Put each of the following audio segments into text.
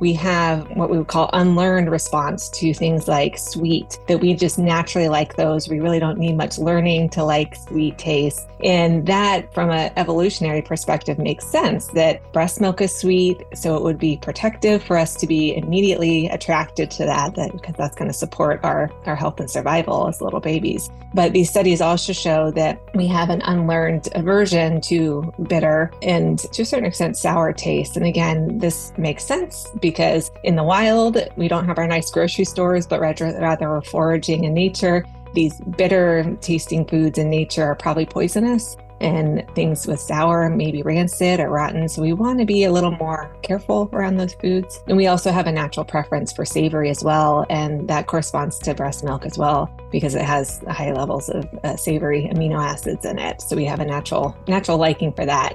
we have what we would call unlearned response to things like sweet, that we just naturally like those. We really don't need much learning to like sweet taste. And that, from an evolutionary perspective, makes sense that breast milk is sweet. So it would be protective for us to be immediately attracted to that, that because that's going to support our, our health and survival as little babies. But these studies also show that we have an unlearned aversion to bitter and to a certain extent sour taste. And again, this makes sense because in the wild, we don't have our nice grocery stores, but rather, we're foraging in nature. These bitter tasting foods in nature are probably poisonous and things with sour, maybe rancid or rotten. So we want to be a little more careful around those foods. And we also have a natural preference for savory as well. And that corresponds to breast milk as well because it has high levels of uh, savory amino acids in it. So we have a natural natural liking for that.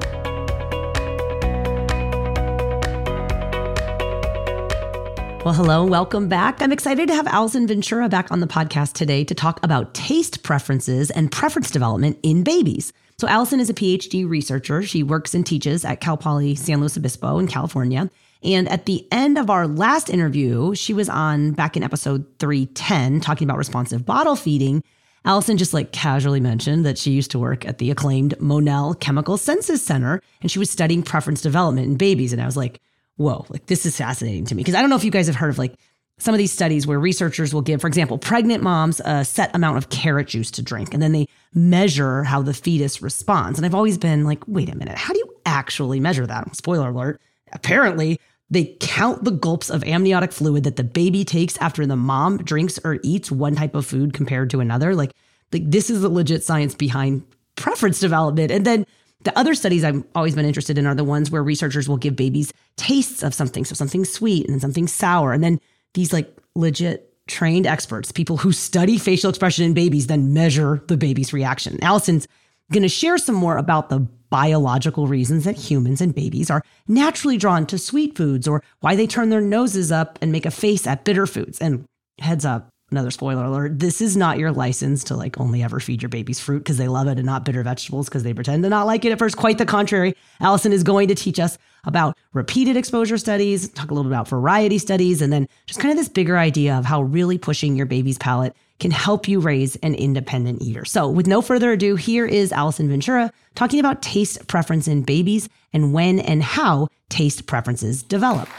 Well, hello, welcome back. I'm excited to have Alison Ventura back on the podcast today to talk about taste preferences and preference development in babies. So, Alison is a PhD researcher. She works and teaches at Cal Poly San Luis Obispo in California. And at the end of our last interview, she was on back in episode 310 talking about responsive bottle feeding. Alison just like casually mentioned that she used to work at the acclaimed Monell Chemical Senses Center and she was studying preference development in babies. And I was like, whoa, like this is fascinating to me. Because I don't know if you guys have heard of like some of these studies where researchers will give, for example, pregnant moms a set amount of carrot juice to drink, and then they measure how the fetus responds. And I've always been like, wait a minute, how do you actually measure that? Spoiler alert. Apparently, they count the gulps of amniotic fluid that the baby takes after the mom drinks or eats one type of food compared to another. Like, like this is the legit science behind preference development. And then the other studies I've always been interested in are the ones where researchers will give babies tastes of something. So something sweet and something sour. And then these like legit trained experts, people who study facial expression in babies, then measure the baby's reaction. Alison's going to share some more about the biological reasons that humans and babies are naturally drawn to sweet foods or why they turn their noses up and make a face at bitter foods. And heads up, another spoiler alert this is not your license to like only ever feed your babies fruit because they love it and not bitter vegetables because they pretend to not like it at first. Quite the contrary. Alison is going to teach us about repeated exposure studies talk a little bit about variety studies and then just kind of this bigger idea of how really pushing your baby's palate can help you raise an independent eater. So with no further ado here is alison ventura talking about taste preference in babies and when and how taste preferences develop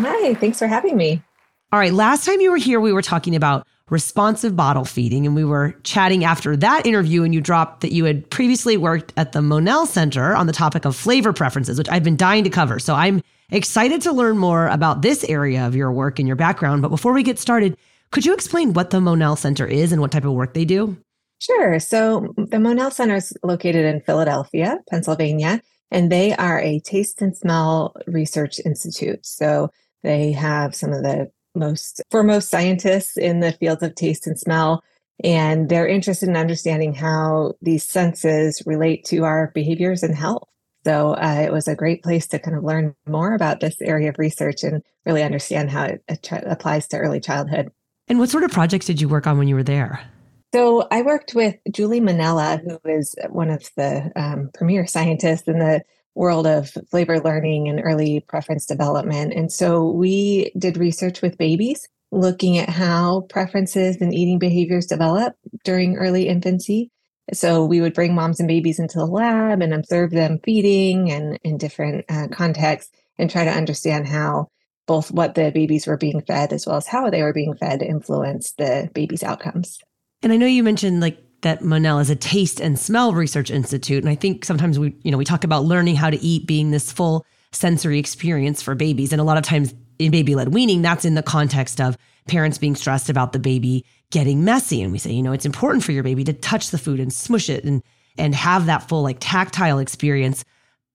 Hi, thanks for having me. All right, last time you were here, we were talking about responsive bottle feeding, and we were chatting after that interview, and you dropped that you had previously worked at the Monell Center on the topic of flavor preferences, which I've been dying to cover. So I'm excited to learn more about this area of your work and your background. But before we get started, could you explain what the Monell Center is and what type of work they do? Sure. So the Monell Center is located in Philadelphia, Pennsylvania, and they are a taste and smell research institute. So they have some of the most foremost scientists in the fields of taste and smell. And they're interested in understanding how these senses relate to our behaviors and health. So uh, it was a great place to kind of learn more about this area of research and really understand how it applies to early childhood. And what sort of projects did you work on when you were there? So I worked with Julie Mennella, who is one of the um, premier scientists in the world of flavor learning and early preference development. And so we did research with babies, looking at how preferences and eating behaviors develop during early infancy. So we would bring moms and babies into the lab and observe them feeding and in different uh, contexts and try to understand how both what the babies were being fed as well as how they were being fed influenced the baby's outcomes. And I know you mentioned like that Monell is a taste and smell research institute. And I think sometimes we, you know, we talk about learning how to eat being this full sensory experience for babies. And a lot of times in baby led weaning, that's in the context of parents being stressed about the baby getting messy. And we say, you know, it's important for your baby to touch the food and smush it and and have that full like tactile experience.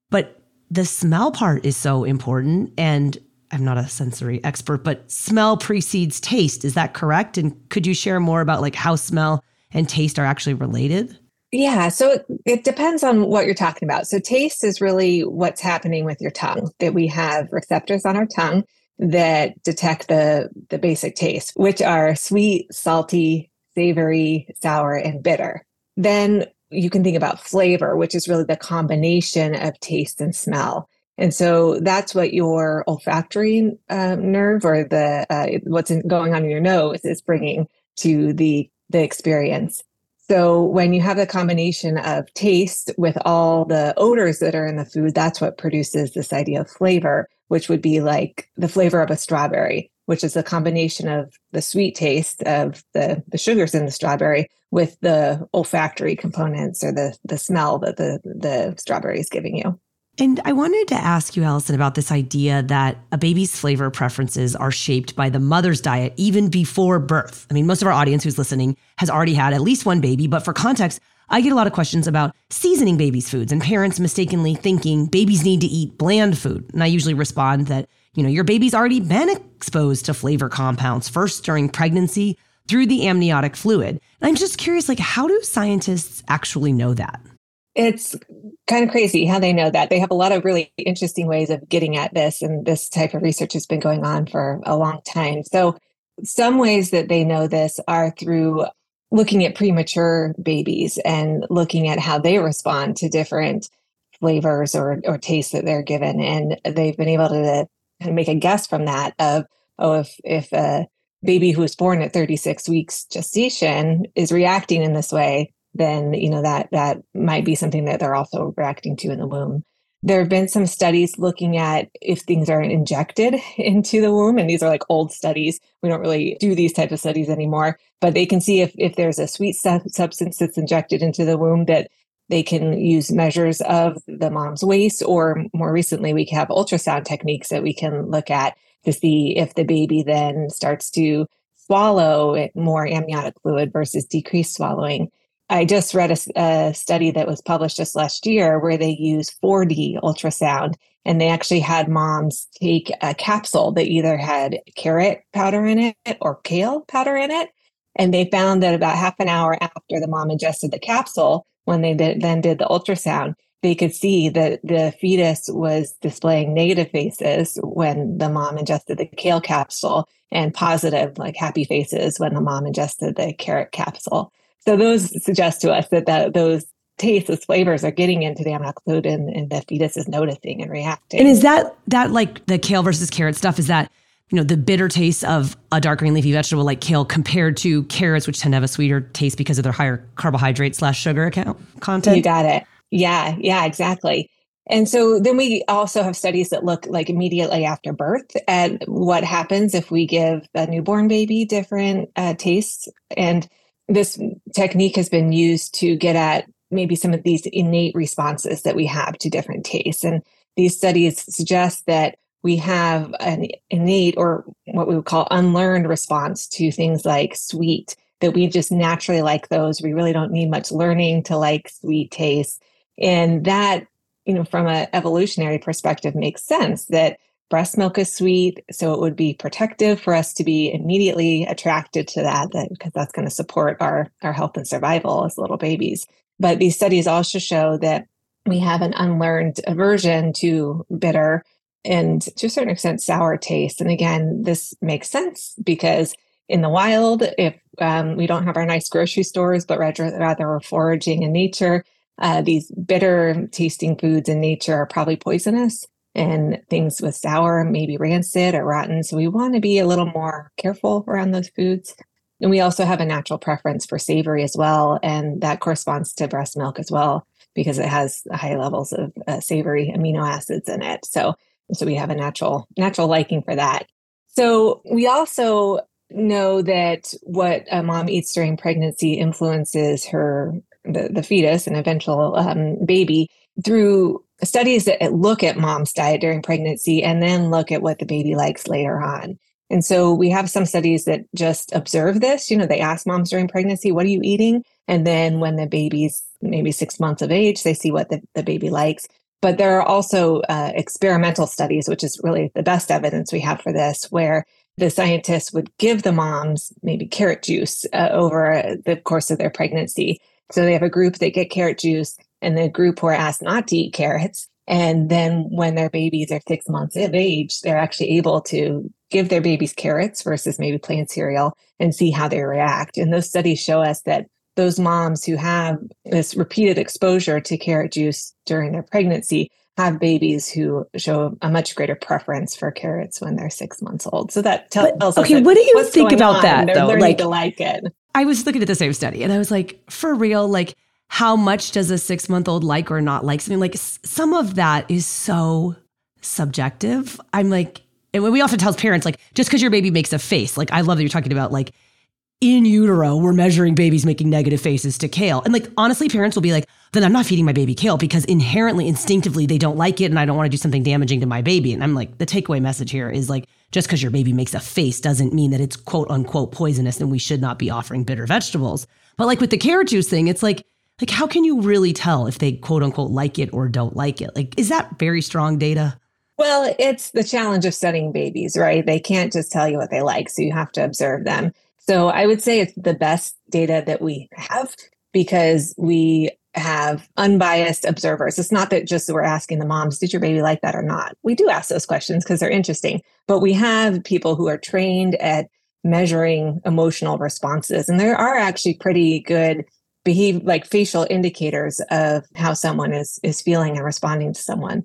But the smell part is so important. And I'm not a sensory expert, but smell precedes taste. Is that correct? And could you share more about like how smell and taste are actually related? Yeah, so it, it, depends on what you're talking about. So, taste is really what's happening with your tongue, that we have receptors on our tongue that detect the, the basic taste, which are sweet, salty, savory, sour, and bitter. Then you can think about flavor, which is really the combination of taste and smell. And so that's what your olfactory uh, nerve or the uh, what's in, going on in your nose is bringing to the the experience. So when you have the combination of taste with all the odors that are in the food, that's what produces this idea of flavor, which would be like the flavor of a strawberry, which is a combination of the sweet taste of the, the sugars in the strawberry with the olfactory components or the, the smell that the, the strawberry is giving you. And I wanted to ask you, Alison, about this idea that a baby's flavor preferences are shaped by the mother's diet even before birth. I mean, most of our audience who's listening has already had at least one baby, but for context, I get a lot of questions about seasoning babies' foods and parents mistakenly thinking babies need to eat bland food. And I usually respond that, you know, your baby's already been exposed to flavor compounds first during pregnancy through the amniotic fluid. And I'm just curious, like, how do scientists actually know that? It's kind of crazy how they know that. They have a lot of really interesting ways of getting at this, and this type of research has been going on for a long time. So, some ways that they know this are through looking at premature babies and looking at how they respond to different flavors or, or tastes that they're given. And they've been able to kind of make a guess from that of, oh, if, if a baby who was born at 36 weeks gestation is reacting in this way, then you know that that might be something that they're also reacting to in the womb. There have been some studies looking at if things are injected into the womb and these are like old studies. We don't really do these type of studies anymore but they can see if, if there's a sweet substance that's injected into the womb that they can use measures of the mom's waist or more recently we have ultrasound techniques that we can look at to see if the baby then starts to swallow more amniotic fluid versus decreased swallowing I just read a, a, study that was published just last year where they used 4D ultrasound and they actually had moms take a capsule that either had carrot powder in it or kale powder in it. And they found that about half an hour after the mom ingested the capsule, when they did, then did the ultrasound, they could see that the fetus was displaying negative faces when the mom ingested the kale capsule and positive, like happy faces when the mom ingested the carrot capsule. So those suggest to us that, that those tastes, those flavors are getting into the amniotic fluid and, and the fetus is noticing and reacting. And is that that like the kale versus carrot stuff? Is that you know the bitter taste of a dark green leafy vegetable like kale compared to carrots, which tend to have a sweeter taste because of their higher carbohydrate slash sugar account content? You got it. Yeah, yeah, exactly. And so then we also have studies that look like immediately after birth at what happens if we give a newborn baby different uh, tastes. And this technique has been used to get at maybe some of these innate responses that we have to different tastes. And these studies suggest that we have an innate or what we would call unlearned response to things like sweet, that we just naturally like those. We really don't need much learning to like sweet tastes. And that, you know, from an evolutionary perspective makes sense that breast milk is sweet. So it would be protective for us to be immediately attracted to that, because that's going to support our, our health and survival as little babies. But these studies also show that we have an unlearned aversion to bitter and to a certain extent sour taste. And again, this makes sense because in the wild, if um, we don't have our nice grocery stores, but rather, rather we're foraging in nature, uh, these bitter tasting foods in nature are probably poisonous and things with sour, maybe rancid or rotten. So we want to be a little more careful around those foods. And we also have a natural preference for savory as well. And that corresponds to breast milk as well, because it has high levels of uh, savory amino acids in it. So, so we have a natural, natural liking for that. So we also know that what a mom eats during pregnancy influences her, the, the fetus and eventual um, baby through studies that look at mom's diet during pregnancy and then look at what the baby likes later on. And so we have some studies that just observe this. You know, they ask moms during pregnancy, what are you eating? And then when the baby's maybe six months of age, they see what the, the baby likes. But there are also uh, experimental studies, which is really the best evidence we have for this, where the scientists would give the moms maybe carrot juice uh, over the course of their pregnancy. So they have a group that get carrot juice and the group who are asked not to eat carrots. And then when their babies are six months of age, they're actually able to give their babies carrots versus maybe plain cereal and see how they react. And those studies show us that those moms who have this repeated exposure to carrot juice during their pregnancy have babies who show a much greater preference for carrots when they're six months old. So that tells us. Okay, what do you think about on. that? They're though, like, to like it. I was looking at the same study, and I was like, for real, like how much does a six month old like or not like something? Like some of that is so subjective. I'm like and we often tell parents like just because your baby makes a face like i love that you're talking about like in utero we're measuring babies making negative faces to kale. And like honestly parents will be like then i'm not feeding my baby kale because inherently instinctively they don't like it and i don't want to do something damaging to my baby. And i'm like the takeaway message here is like just because your baby makes a face doesn't mean that it's quote unquote poisonous and we should not be offering bitter vegetables. But like with the carrot juice thing it's like like how can you really tell if they quote unquote like it or don't like it? Like is that very strong data? Well it's the challenge of studying babies right? They can't just tell you what they like so you have to observe them. So i would say it's the best data that we have because we have unbiased observers. It's not that just we're asking the moms did your baby like that or not? We do ask those questions because they're interesting but we have people who are trained at measuring emotional responses and there are actually pretty good behave like facial indicators of how someone is is feeling and responding to someone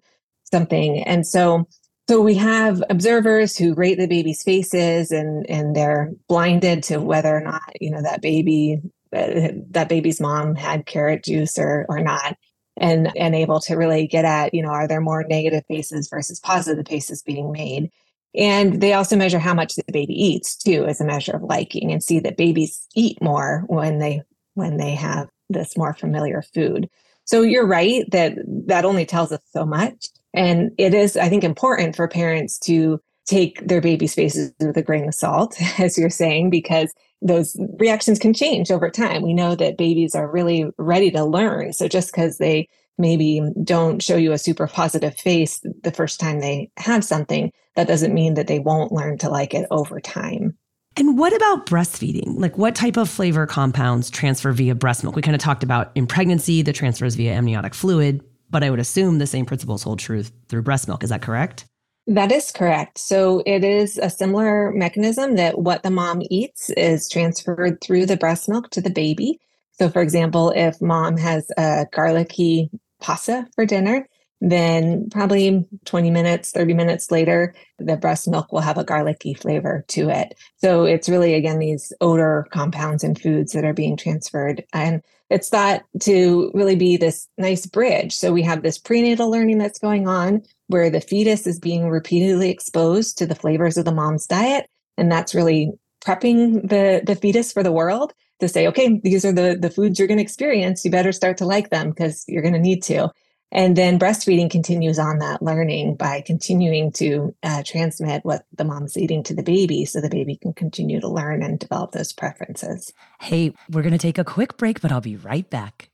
something. And so so we have observers who rate the baby's faces and and they're blinded to whether or not you know that baby uh, that baby's mom had carrot juice or or not and and able to really get at you know are there more negative faces versus positive faces being made. And they also measure how much the baby eats too as a measure of liking and see that babies eat more when they when they have this more familiar food. So you're right that that only tells us so much. And it is, I think, important for parents to take their baby's faces with a grain of salt, as you're saying, because those reactions can change over time. We know that babies are really ready to learn. So just because they maybe don't show you a super positive face the first time they have something, that doesn't mean that they won't learn to like it over time. And what about breastfeeding? Like, what type of flavor compounds transfer via breast milk? We kind of talked about in pregnancy, the transfers via amniotic fluid, but I would assume the same principles hold true through breast milk. Is that correct? That is correct. So it is a similar mechanism that what the mom eats is transferred through the breast milk to the baby. So, for example, if mom has a garlicky pasta for dinner, then probably 20 minutes, 30 minutes later, the breast milk will have a garlicky flavor to it. So it's really, again, these odor compounds in foods that are being transferred. And it's thought to really be this nice bridge. So we have this prenatal learning that's going on where the fetus is being repeatedly exposed to the flavors of the mom's diet. And that's really prepping the, the fetus for the world to say, okay, these are the, the foods you're going to experience. You better start to like them because you're going to need to. And then breastfeeding continues on that learning by continuing to uh, transmit what the mom's eating to the baby so the baby can continue to learn and develop those preferences. Hey, we're going to take a quick break, but I'll be right back.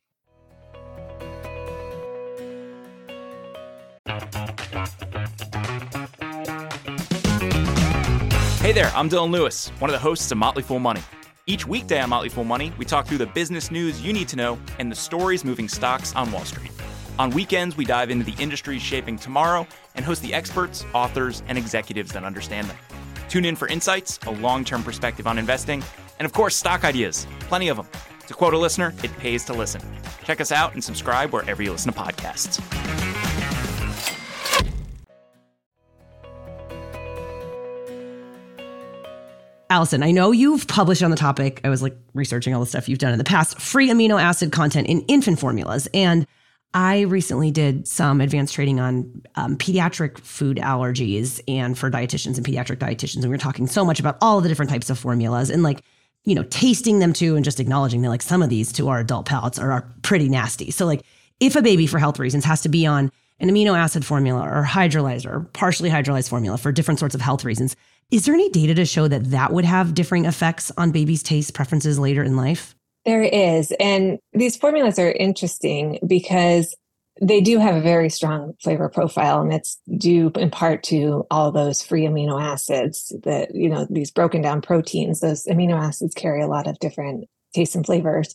Hey there, I'm Dylan Lewis, one of the hosts of Motley Fool Money. Each weekday on Motley Fool Money, we talk through the business news you need to know and the stories moving stocks on Wall Street. On weekends, we dive into the industries shaping tomorrow and host the experts, authors, and executives that understand them. Tune in for insights, a long term perspective on investing, and of course, stock ideas. Plenty of them. To quote a listener, it pays to listen. Check us out and subscribe wherever you listen to podcasts. Alison, I know you've published on the topic. I was like researching all the stuff you've done in the past, free amino acid content in infant formulas. And I recently did some advanced training on um, pediatric food allergies and for dietitians and pediatric dietitians. And we were talking so much about all the different types of formulas and like, you know, tasting them too and just acknowledging that like some of these to our adult palates are, are pretty nasty. So, like, if a baby for health reasons has to be on an amino acid formula or hydrolyzed or partially hydrolyzed formula for different sorts of health reasons, is there any data to show that that would have differing effects on babies' taste preferences later in life? There is. And these formulas are interesting because they do have a very strong flavor profile and it's due in part to all those free amino acids that you know these broken down proteins those amino acids carry a lot of different tastes and flavors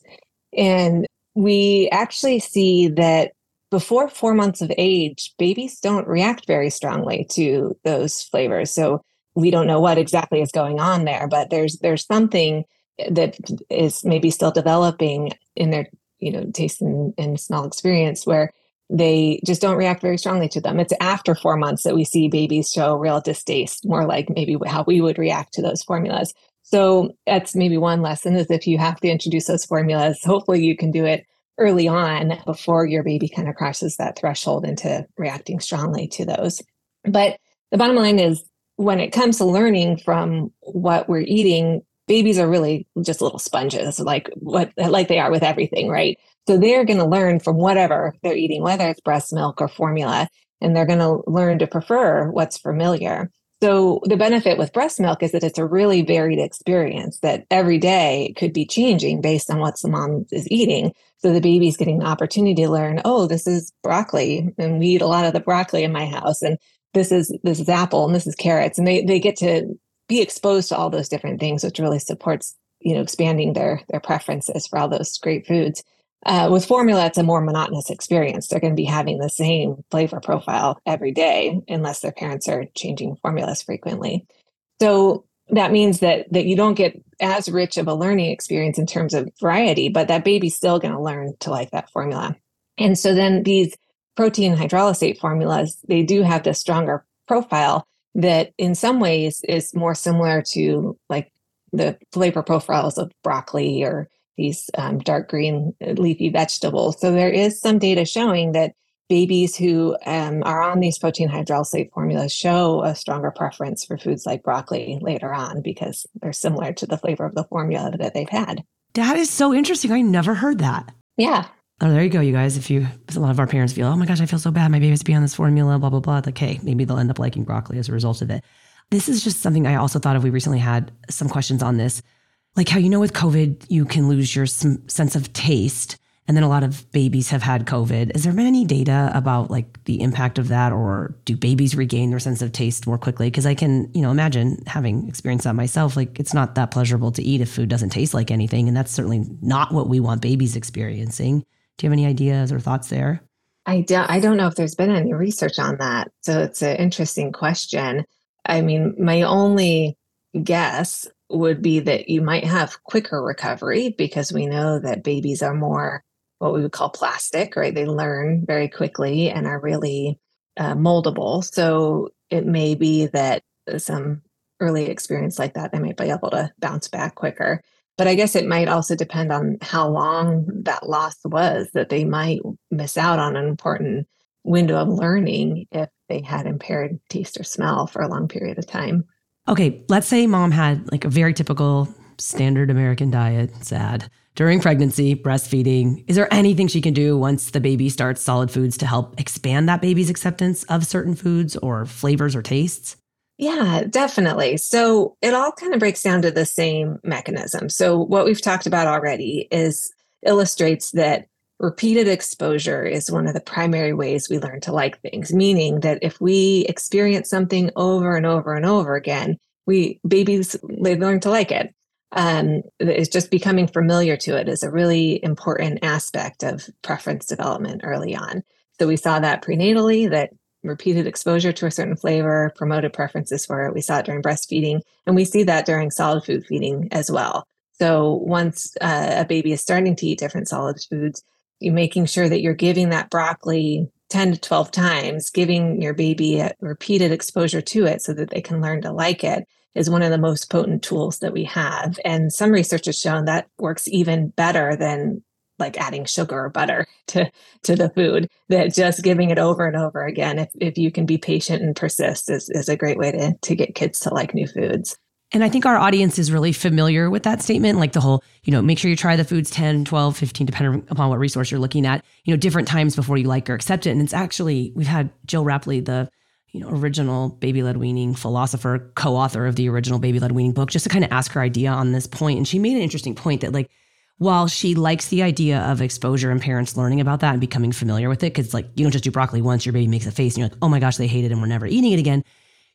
and we actually see that before 4 months of age babies don't react very strongly to those flavors so we don't know what exactly is going on there, but there's there's something that is maybe still developing in their you know taste and, and smell experience where they just don't react very strongly to them. It's after four months that we see babies show real distaste, more like maybe how we would react to those formulas. So that's maybe one lesson is if you have to introduce those formulas, hopefully you can do it early on before your baby kind of crosses that threshold into reacting strongly to those. But the bottom line is when it comes to learning from what we're eating, babies are really just little sponges, like what like they are with everything, right? So they're going to learn from whatever they're eating, whether it's breast milk or formula, and they're going to learn to prefer what's familiar. So the benefit with breast milk is that it's a really varied experience that every day could be changing based on what the mom is eating. So the baby's getting the opportunity to learn, oh, this is broccoli, and we eat a lot of the broccoli in my house, and this is this is apple and this is carrots and they they get to be exposed to all those different things which really supports you know expanding their their preferences for all those great foods. Uh, with formula it's a more monotonous experience. They're going to be having the same flavor profile every day unless their parents are changing formulas frequently. So that means that that you don't get as rich of a learning experience in terms of variety but that baby's still going to learn to like that formula. And so then these protein hydrolysate formulas, they do have this stronger profile that in some ways is more similar to like the flavor profiles of broccoli or these um, dark green uh, leafy vegetables. So there is some data showing that babies who um, are on these protein hydrolysate formulas show a stronger preference for foods like broccoli later on because they're similar to the flavor of the formula that they've had. That is so interesting. I never heard that. Yeah. Oh, there you go, you guys. If you, a lot of our parents feel, oh my gosh, I feel so bad. My baby has to be on this formula, blah, blah, blah. Like, hey, maybe they'll end up liking broccoli as a result of it. This is just something I also thought of. We recently had some questions on this. Like how, you know, with COVID, you can lose your sense of taste. And then a lot of babies have had COVID. Is there been any data about like the impact of that, or do babies regain their sense of taste more quickly? Because I can, you know, imagine having experienced that myself. Like it's not that pleasurable to eat if food doesn't taste like anything, and that's certainly not what we want babies experiencing. Do you have any ideas or thoughts there? I don't, I don't know if there's been any research on that. So it's an interesting question. I mean, my only guess would be that you might have quicker recovery because we know that babies are more what we would call plastic, right? They learn very quickly and are really uh, moldable. So it may be that some early experience like that, they might be able to bounce back quicker. But I guess it might also depend on how long that loss was that they might miss out on an important window of learning if they had impaired taste or smell for a long period of time. Okay, let's say mom had like a very typical standard American diet, sad, during pregnancy, breastfeeding. Is there anything she can do once the baby starts solid foods to help expand that baby's acceptance of certain foods or flavors or tastes? Yeah, definitely. So it all kind of breaks down to the same mechanism. So what we've talked about already is illustrates that repeated exposure is one of the primary ways we learn to like things, meaning that if we experience something over and over and over again, we babies they learn to like it. Um, it's just becoming familiar to it is a really important aspect of preference development early on. So we saw that prenatally that repeated exposure to a certain flavor promoted preferences for it. We saw it during breastfeeding, and we see that during solid food feeding as well. So once uh, a baby is starting to eat different solid foods, you're making sure that you're giving that broccoli 10 to 12 times, giving your baby repeated exposure to it so that they can learn to like it is one of the most potent tools that we have. And some research has shown that works even better than like adding sugar or butter to to the food that just giving it over and over again if, if you can be patient and persist is, is a great way to, to get kids to like new foods and I think our audience is really familiar with that statement, like the whole, you know, make sure you try the foods 10, 12, 15, depending upon what resource you're looking at, you know, different times before you like or accept it. And it's actually, we've had Gill Rapley, the, you know, original baby led weaning philosopher, co author of the original baby led weaning book, just to kind of ask her idea on this point. And she made an interesting point that, like, while she likes the idea of exposure and parents learning about that and becoming familiar with it, because like you don't just do broccoli once, your baby makes a face and you're like, oh my gosh, they hate it and we're never eating it again.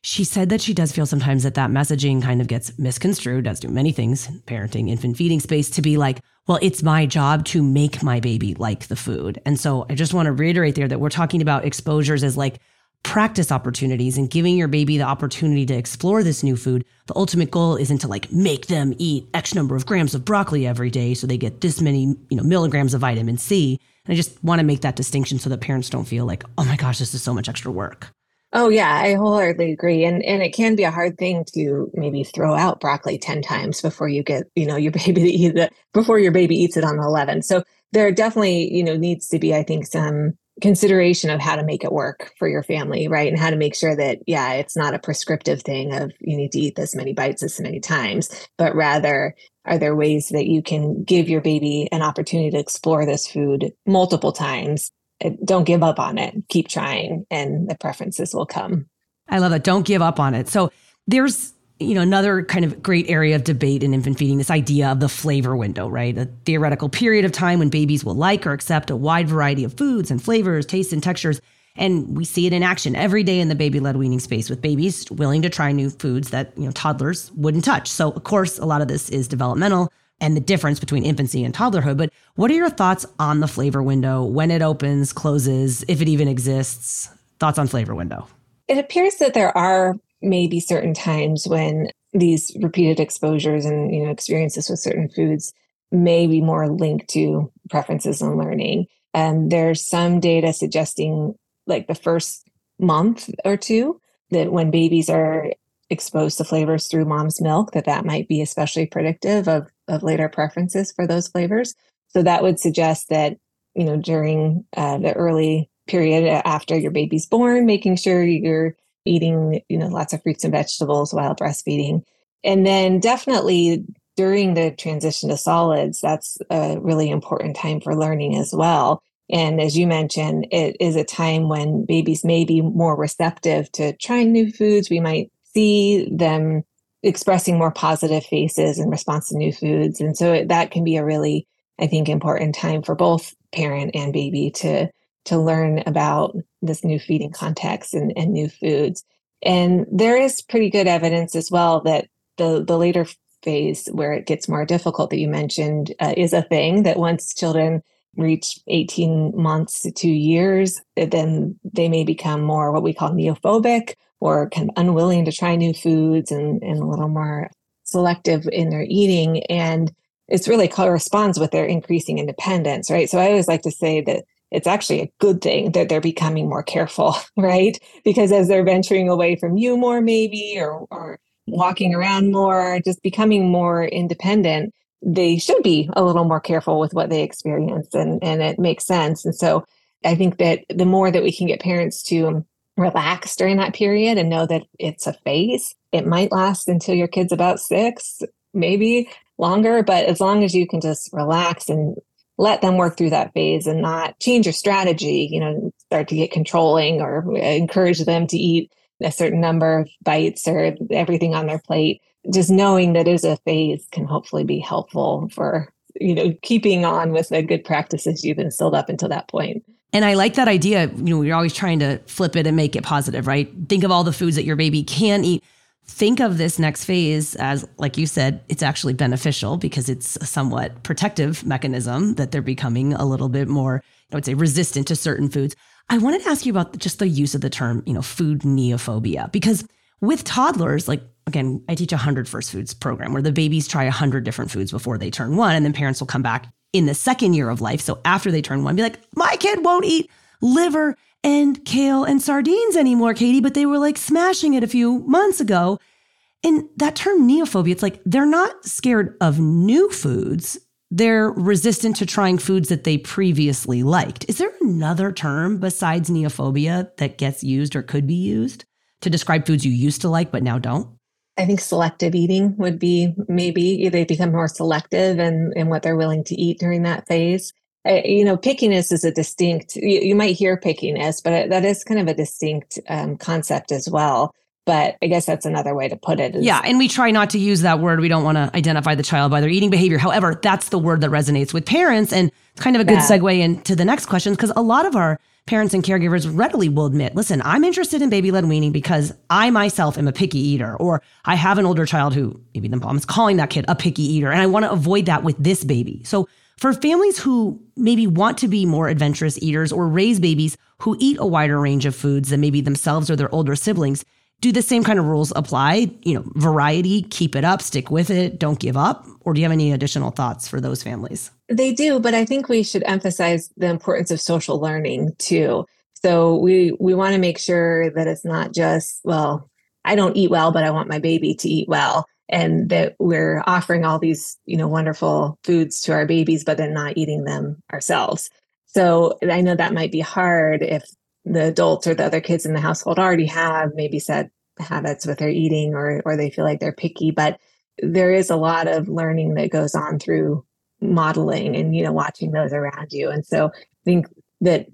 She said that she does feel sometimes that that messaging kind of gets misconstrued, as do many things, parenting, infant feeding space, to be like, well, it's my job to make my baby like the food. And so I just want to reiterate there that we're talking about exposures as like practice opportunities and giving your baby the opportunity to explore this new food. The ultimate goal isn't to like make them eat X number of grams of broccoli every day so they get this many, you know, milligrams of vitamin C. And I just want to make that distinction so that parents don't feel like, oh my gosh, this is so much extra work. Oh yeah, I wholeheartedly agree. And and it can be a hard thing to maybe throw out broccoli 10 times before you get, you know, your baby to eat it before your baby eats it on the 11. So there definitely, you know, needs to be, I think, some consideration of how to make it work for your family, right? And how to make sure that, yeah, it's not a prescriptive thing of you need to eat this many bites this many times, but rather, are there ways that you can give your baby an opportunity to explore this food multiple times? Uh, don't give up on it. Keep trying, and the preferences will come. I love that. Don't give up on it. So there's you know, another kind of great area of debate in infant feeding, this idea of the flavor window, right? A theoretical period of time when babies will like or accept a wide variety of foods and flavors, tastes, and textures. And we see it in action every day in the baby led weaning space with babies willing to try new foods that, you know, toddlers wouldn't touch. So, of course, a lot of this is developmental and the difference between infancy and toddlerhood. But what are your thoughts on the flavor window, when it opens, closes, if it even exists? Thoughts on flavor window? It appears that there are maybe certain times when these repeated exposures and you know experiences with certain foods may be more linked to preferences and learning. And there's some data suggesting like the first month or two that when babies are exposed to flavors through mom's milk that that might be especially predictive of of later preferences for those flavors so that would suggest that you know during uh, the early period after your baby's born making sure you're eating, you know, lots of fruits and vegetables while breastfeeding. And then definitely during the transition to solids, that's a really important time for learning as well. And as you mentioned, it is a time when babies may be more receptive to trying new foods. We might see them expressing more positive faces in response to new foods. And so that can be a really, I think, important time for both parent and baby to to learn about this new feeding context and, and new foods. And there is pretty good evidence as well that the, the later phase where it gets more difficult that you mentioned uh, is a thing that once children reach 18 months to two years, then they may become more what we call neophobic or kind of unwilling to try new foods and, and a little more selective in their eating. And it's really corresponds with their increasing independence, right? So I always like to say that it's actually a good thing that they're becoming more careful, right? Because as they're venturing away from you more, maybe, or, or walking around more, just becoming more independent, they should be a little more careful with what they experience. And, and it makes sense. And so I think that the more that we can get parents to relax during that period and know that it's a phase, it might last until your kid's about six, maybe longer. But as long as you can just relax and let them work through that phase and not change your strategy, you know, start to get controlling or uh, encourage them to eat a certain number of bites or everything on their plate. Just knowing that is a phase can hopefully be helpful for, you know, keeping on with the good practices you've instilled up until that point. And I like that idea. You know, you're always trying to flip it and make it positive, right? Think of all the foods that your baby can eat. Think of this next phase as, like you said, it's actually beneficial because it's a somewhat protective mechanism that they're becoming a little bit more, I would say, resistant to certain foods. I wanted to ask you about just the use of the term, you know, food neophobia, because with toddlers, like again, I teach a 100 first foods program where the babies try 100 different foods before they turn one. And then parents will come back in the second year of life. So after they turn one, be like, my kid won't eat liver and kale and sardines anymore, Katie, but they were like smashing it a few months ago. And that term neophobia, it's like they're not scared of new foods. They're resistant to trying foods that they previously liked. Is there another term besides neophobia that gets used or could be used to describe foods you used to like but now don't? I think selective eating would be maybe they become more selective in, in what they're willing to eat during that phase. Uh, you know, pickiness is a distinct, you, you, might hear pickiness, but that is kind of a distinct um, concept as well. But I guess that's another way to put it. Is, yeah. And we try not to use that word. We don't want to identify the child by their eating behavior. However, that's the word that resonates with parents. And it's kind of a good segue into the next question because a lot of our parents and caregivers readily will admit, listen, I'm interested in baby led weaning because I myself am a picky eater, or I have an older child who maybe the mom is calling that kid a picky eater, and I want to avoid that with this baby. So for families who maybe want to be more adventurous eaters or raise babies who eat a wider range of foods than maybe themselves or their older siblings, do the same kind of rules apply? You know, variety, keep it up, stick with it, don't give up? Or do you have any additional thoughts for those families? They do, but I think we should emphasize the importance of social learning too. So we we want to make sure that it's not just, well, I don't eat well, but I want my baby to eat well and that we're offering all these, you know, wonderful foods to our babies but then not eating them ourselves. So I know that might be hard if the adults or the other kids in the household already have maybe set habits with their eating or or they feel like they're picky but there is a lot of learning that goes on through modeling and you know watching those around you and so i think that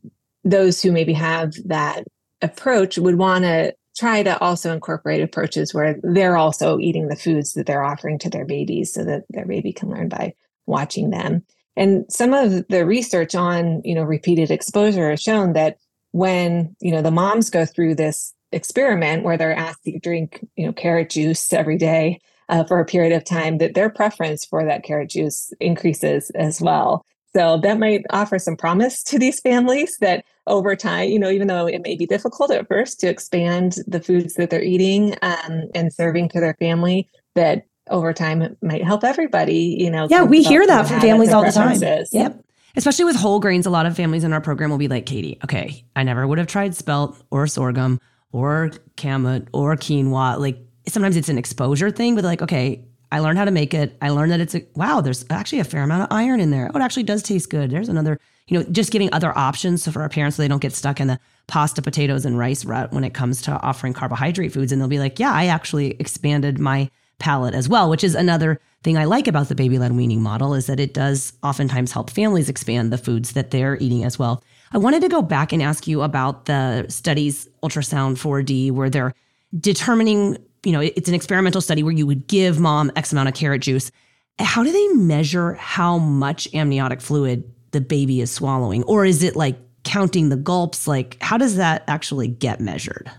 those who maybe have that approach would want to try to also incorporate approaches where they're also eating the foods that they're offering to their babies so that their baby can learn by watching them. And some of the research on you know repeated exposure has shown that when you know the moms go through this experiment where they're asked to drink you know carrot juice every day uh, for a period of time that their preference for that carrot juice increases as well so that might offer some promise to these families that over time you know even though it may be difficult at first to expand the foods that they're eating um, and serving to their family that over time it might help everybody you know yeah we hear that from families all the time. yep. Especially with whole grains, a lot of families in our program will be like, Katie, okay, I never would have tried spelt or sorghum or kamut or quinoa. Like sometimes it's an exposure thing, but like, okay, I learned how to make it. I learned that it's a wow, there's actually a fair amount of iron in there. Oh, it actually does taste good. There's another, you know, just giving other options so for our parents so they don't get stuck in the pasta, potatoes, and rice rut when it comes to offering carbohydrate foods. And they'll be like, yeah, I actually expanded my palate as well, which is another thing I like about the baby led weaning model is that it does oftentimes help families expand the foods that they're eating as well. I wanted to go back and ask you about the studies ultrasound 4D where they're determining, you know, it's an experimental study where you would give mom X amount of carrot juice. How do they measure how much amniotic fluid the baby is swallowing? Or is it like counting the gulps? Like, how does that actually get measured?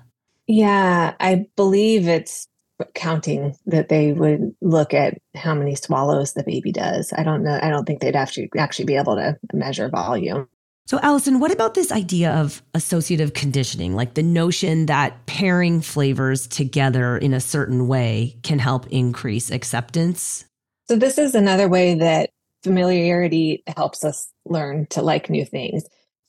Yeah, I believe it's counting that they would look at how many swallows the baby does. I don't know. I don't think they'd actually actually be able to measure volume. So, Alison, what about this idea of associative conditioning, like the notion that pairing flavors together in a certain way can help increase acceptance? So, this is another way that familiarity helps us learn to like new things.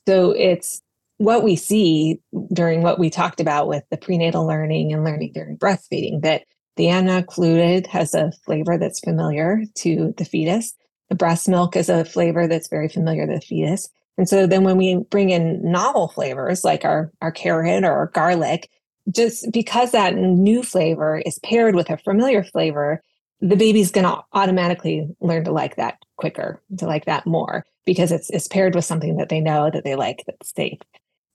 So, it's what we see during what we talked about with the prenatal learning and learning during breastfeeding that the amniotic fluid has a flavor that's familiar to the fetus. The breast milk is a flavor that's very familiar to the fetus. And so then when we bring in novel flavors like our, our carrot or our garlic, just because that new flavor is paired with a familiar flavor, the baby's going to automatically learn to like that quicker, to like that more because it's, it's paired with something that they know that they like that's safe.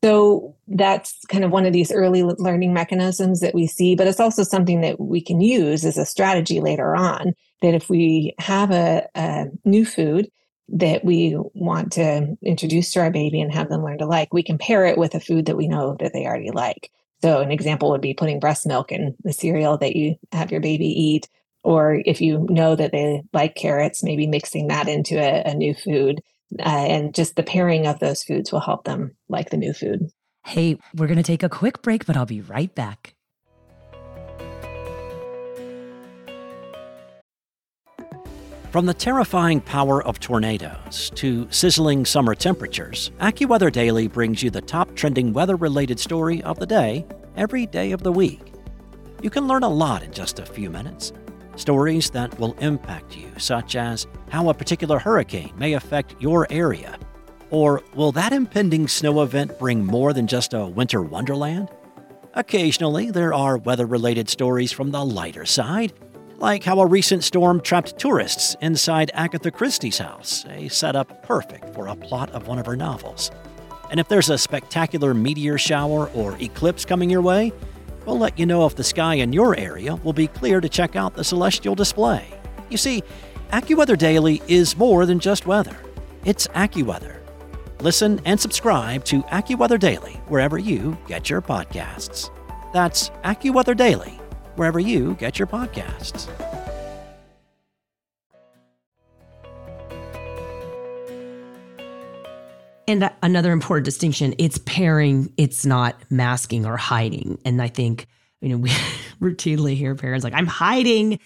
So that's kind of one of these early learning mechanisms that we see, but it's also something that we can use as a strategy later on. That if we have a, a new food that we want to introduce to our baby and have them learn to like, we can pair it with a food that we know that they already like. So, an example would be putting breast milk in the cereal that you have your baby eat. Or if you know that they like carrots, maybe mixing that into a, a new food. Uh, and just the pairing of those foods will help them like the new food. Hey, we're going to take a quick break, but I'll be right back. From the terrifying power of tornadoes to sizzling summer temperatures, AccuWeather Daily brings you the top trending weather related story of the day every day of the week. You can learn a lot in just a few minutes. Stories that will impact you, such as how a particular hurricane may affect your area. Or will that impending snow event bring more than just a winter wonderland? Occasionally, there are weather related stories from the lighter side like how a recent storm trapped tourists inside Agatha Christie's house, a setup perfect for a plot of one of her novels. And if there's a spectacular meteor shower or eclipse coming your way, we'll let you know if the sky in your area will be clear to check out the celestial display. You see, AccuWeather Daily is more than just weather, it's AccuWeather. Listen and subscribe to AccuWeather Daily wherever you get your podcasts. That's AccuWeather Daily wherever you get your podcasts. And another important distinction it's pairing, it's not masking or hiding. And I think, you know, we routinely hear parents like, I'm hiding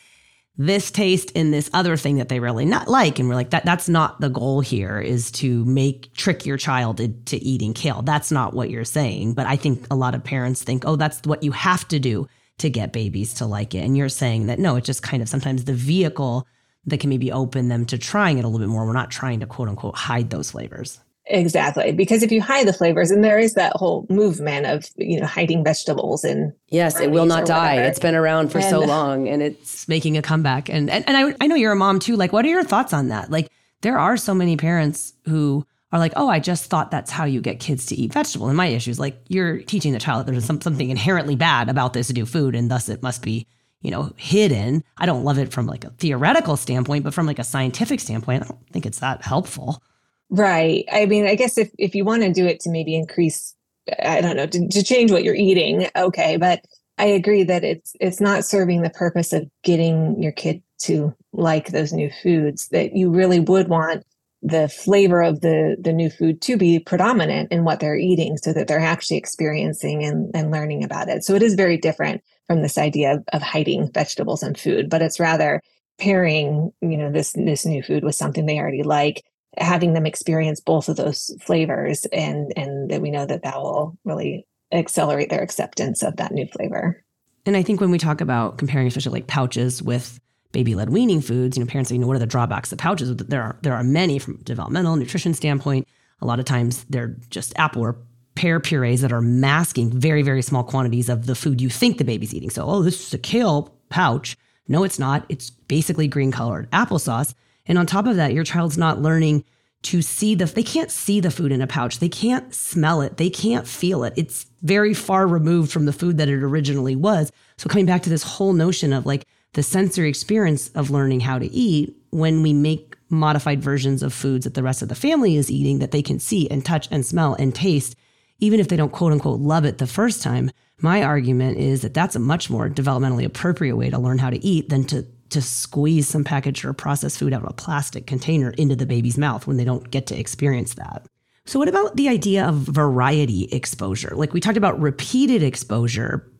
this taste in this other thing that they really not like and we're like that that's not the goal here is to make trick your child into eating kale that's not what you're saying but i think a lot of parents think oh that's what you have to do to get babies to like it. And you're saying that no, it's just kind of sometimes the vehicle that can maybe open them to trying it a little bit more. We're not trying to quote unquote hide those flavors. Exactly. Because if you hide the flavors, and there is that whole movement of, you know, hiding vegetables and Yes, it will not die. It's been around for and, so long and it's making a comeback. And and, and I, I know you're a mom too. Like, what are your thoughts on that? Like, there are so many parents who are like, oh, I just thought that's how you get kids to eat vegetable. And my issue is like, you're teaching the child that there's some, something inherently bad about this new food, and thus it must be, you know, hidden. I don't love it from like a theoretical standpoint, but from like a scientific standpoint, I don't think it's that helpful. Right. I mean, I guess if if you want to do it to maybe increase, I don't know, to, to change what you're eating, okay, but I agree that it's it's not serving the purpose of getting your kid to like those new foods that you really would want the flavor of the the new food to be predominant in what they're eating so that they're actually experiencing and, and learning about it. So it is very different from this idea of, of hiding vegetables and food but it's rather pairing you know this this new food with something they already like having them experience both of those flavors and and that we know that that will really accelerate their acceptance of that new flavor. And i think when we talk about comparing especially like pouches with baby-led weaning foods, you know, parents say, you know, what are the drawbacks of pouches? There are there are many from developmental nutrition standpoint. A lot of times they're just apple or pear purees that are masking very, very small quantities of the food you think the baby's eating. So, oh, this is a kale pouch. No, it's not. It's basically green colored applesauce. And on top of that, your child's not learning to see the they can't see the food in a pouch. They can't smell it. They can't feel it. It's very far removed from the food that it originally was. So coming back to this whole notion of like the sensory experience of learning how to eat when we make modified versions of foods that the rest of the family is eating that they can see and touch and smell and taste, even if they don't quote unquote love it the first time. My argument is that that's a much more developmentally appropriate way to learn how to eat than to to squeeze some packaged or processed food out of a plastic container into the baby's mouth when they don't get to experience that. So, what about the idea of variety exposure? Like we talked about repeated exposure,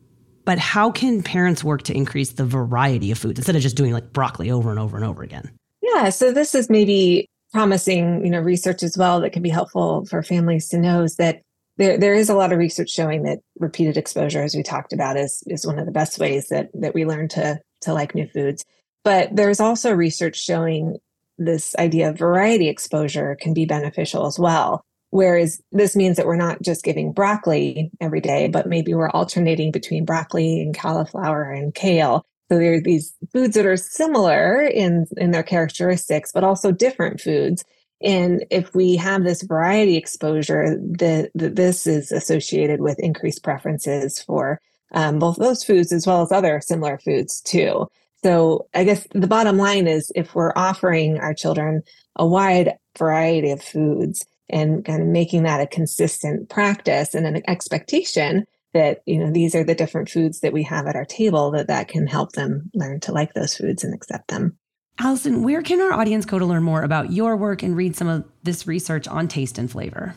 but how can parents work to increase the variety of foods instead of just doing like broccoli over and over and over again? Yeah, so this is maybe promising, you know, research as well that can be helpful for families to know is that there there is a lot of research showing that repeated exposure, as we talked about, is is one of the best ways that that we learn to to like new foods. But there's also research showing this idea of variety exposure can be beneficial as well. Whereas this means that we're not just giving broccoli every day, but maybe we're alternating between broccoli and cauliflower and kale. So there are these foods that are similar in, in their characteristics, but also different foods. And if we have this variety exposure, the, the this is associated with increased preferences for um, both those foods as well as other similar foods too. So I guess the bottom line is if we're offering our children a wide variety of foods, and kind of making that a consistent practice and an expectation that you know these are the different foods that we have at our table that that can help them learn to like those foods and accept them. Alison where can our audience go to learn more about your work and read some of this research on taste and flavor?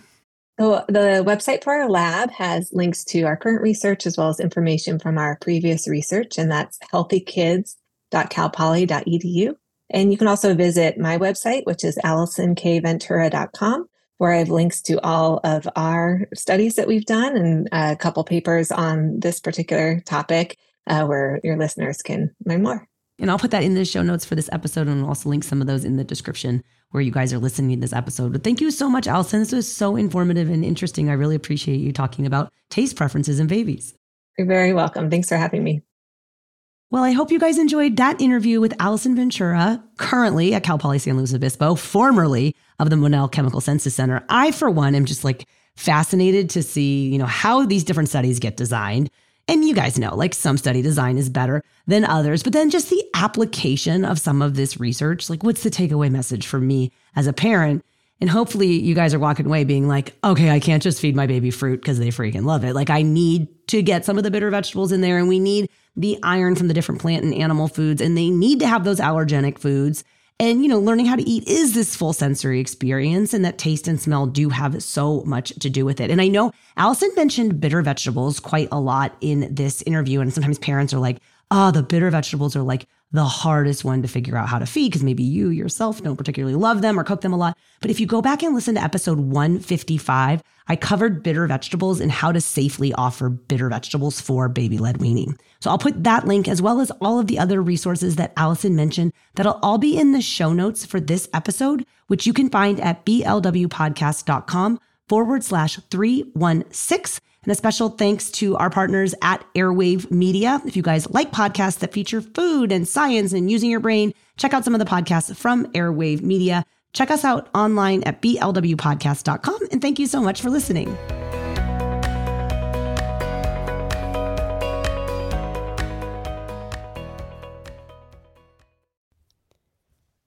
So the website for our lab has links to our current research as well as information from our previous research and that's healthykids.calpoly.edu and you can also visit my website which is alisonkventura.com where I have links to all of our studies that we've done and a couple papers on this particular topic uh, where your listeners can learn more. And I'll put that in the show notes for this episode and I'll also link some of those in the description where you guys are listening to this episode. But thank you so much, Alison. This was so informative and interesting. I really appreciate you talking about taste preferences in babies. You're very welcome. Thanks for having me. Well, I hope you guys enjoyed that interview with Alison Ventura, currently at Cal Poly San Luis Obispo, formerly of the Monell Chemical Senses Center. I, for one, am just like fascinated to see, you know, how these different studies get designed. And you guys know, like some study design is better than others, but then just the application of some of this research, like what's the takeaway message for me as a parent? And hopefully you guys are walking away being like, okay, I can't just feed my baby fruit because they freaking love it. Like I need to get some of the bitter vegetables in there and we need the iron from the different plant and animal foods and they need to have those allergenic foods. And, you know, learning how to eat is this full sensory experience, and that taste and smell do have so much to do with it. And I know Alison mentioned bitter vegetables quite a lot in this interview. And sometimes parents are like, oh, the bitter vegetables are like the hardest one to figure out how to feed because maybe you yourself don't particularly love them or cook them a lot. But if you go back and listen to episode 155, I covered bitter vegetables and how to safely offer bitter vegetables for baby led weaning. So I'll put that link as well as all of the other resources that Alison mentioned that'll all be in the show notes for this episode, which you can find at blwpodcast.com forward slash 316. And a special thanks to our partners at Airwave Media. If you guys like podcasts that feature food and science and using your brain, check out some of the podcasts from Airwave Media. Check us out online at blwpodcast.com. And thank you so much for listening.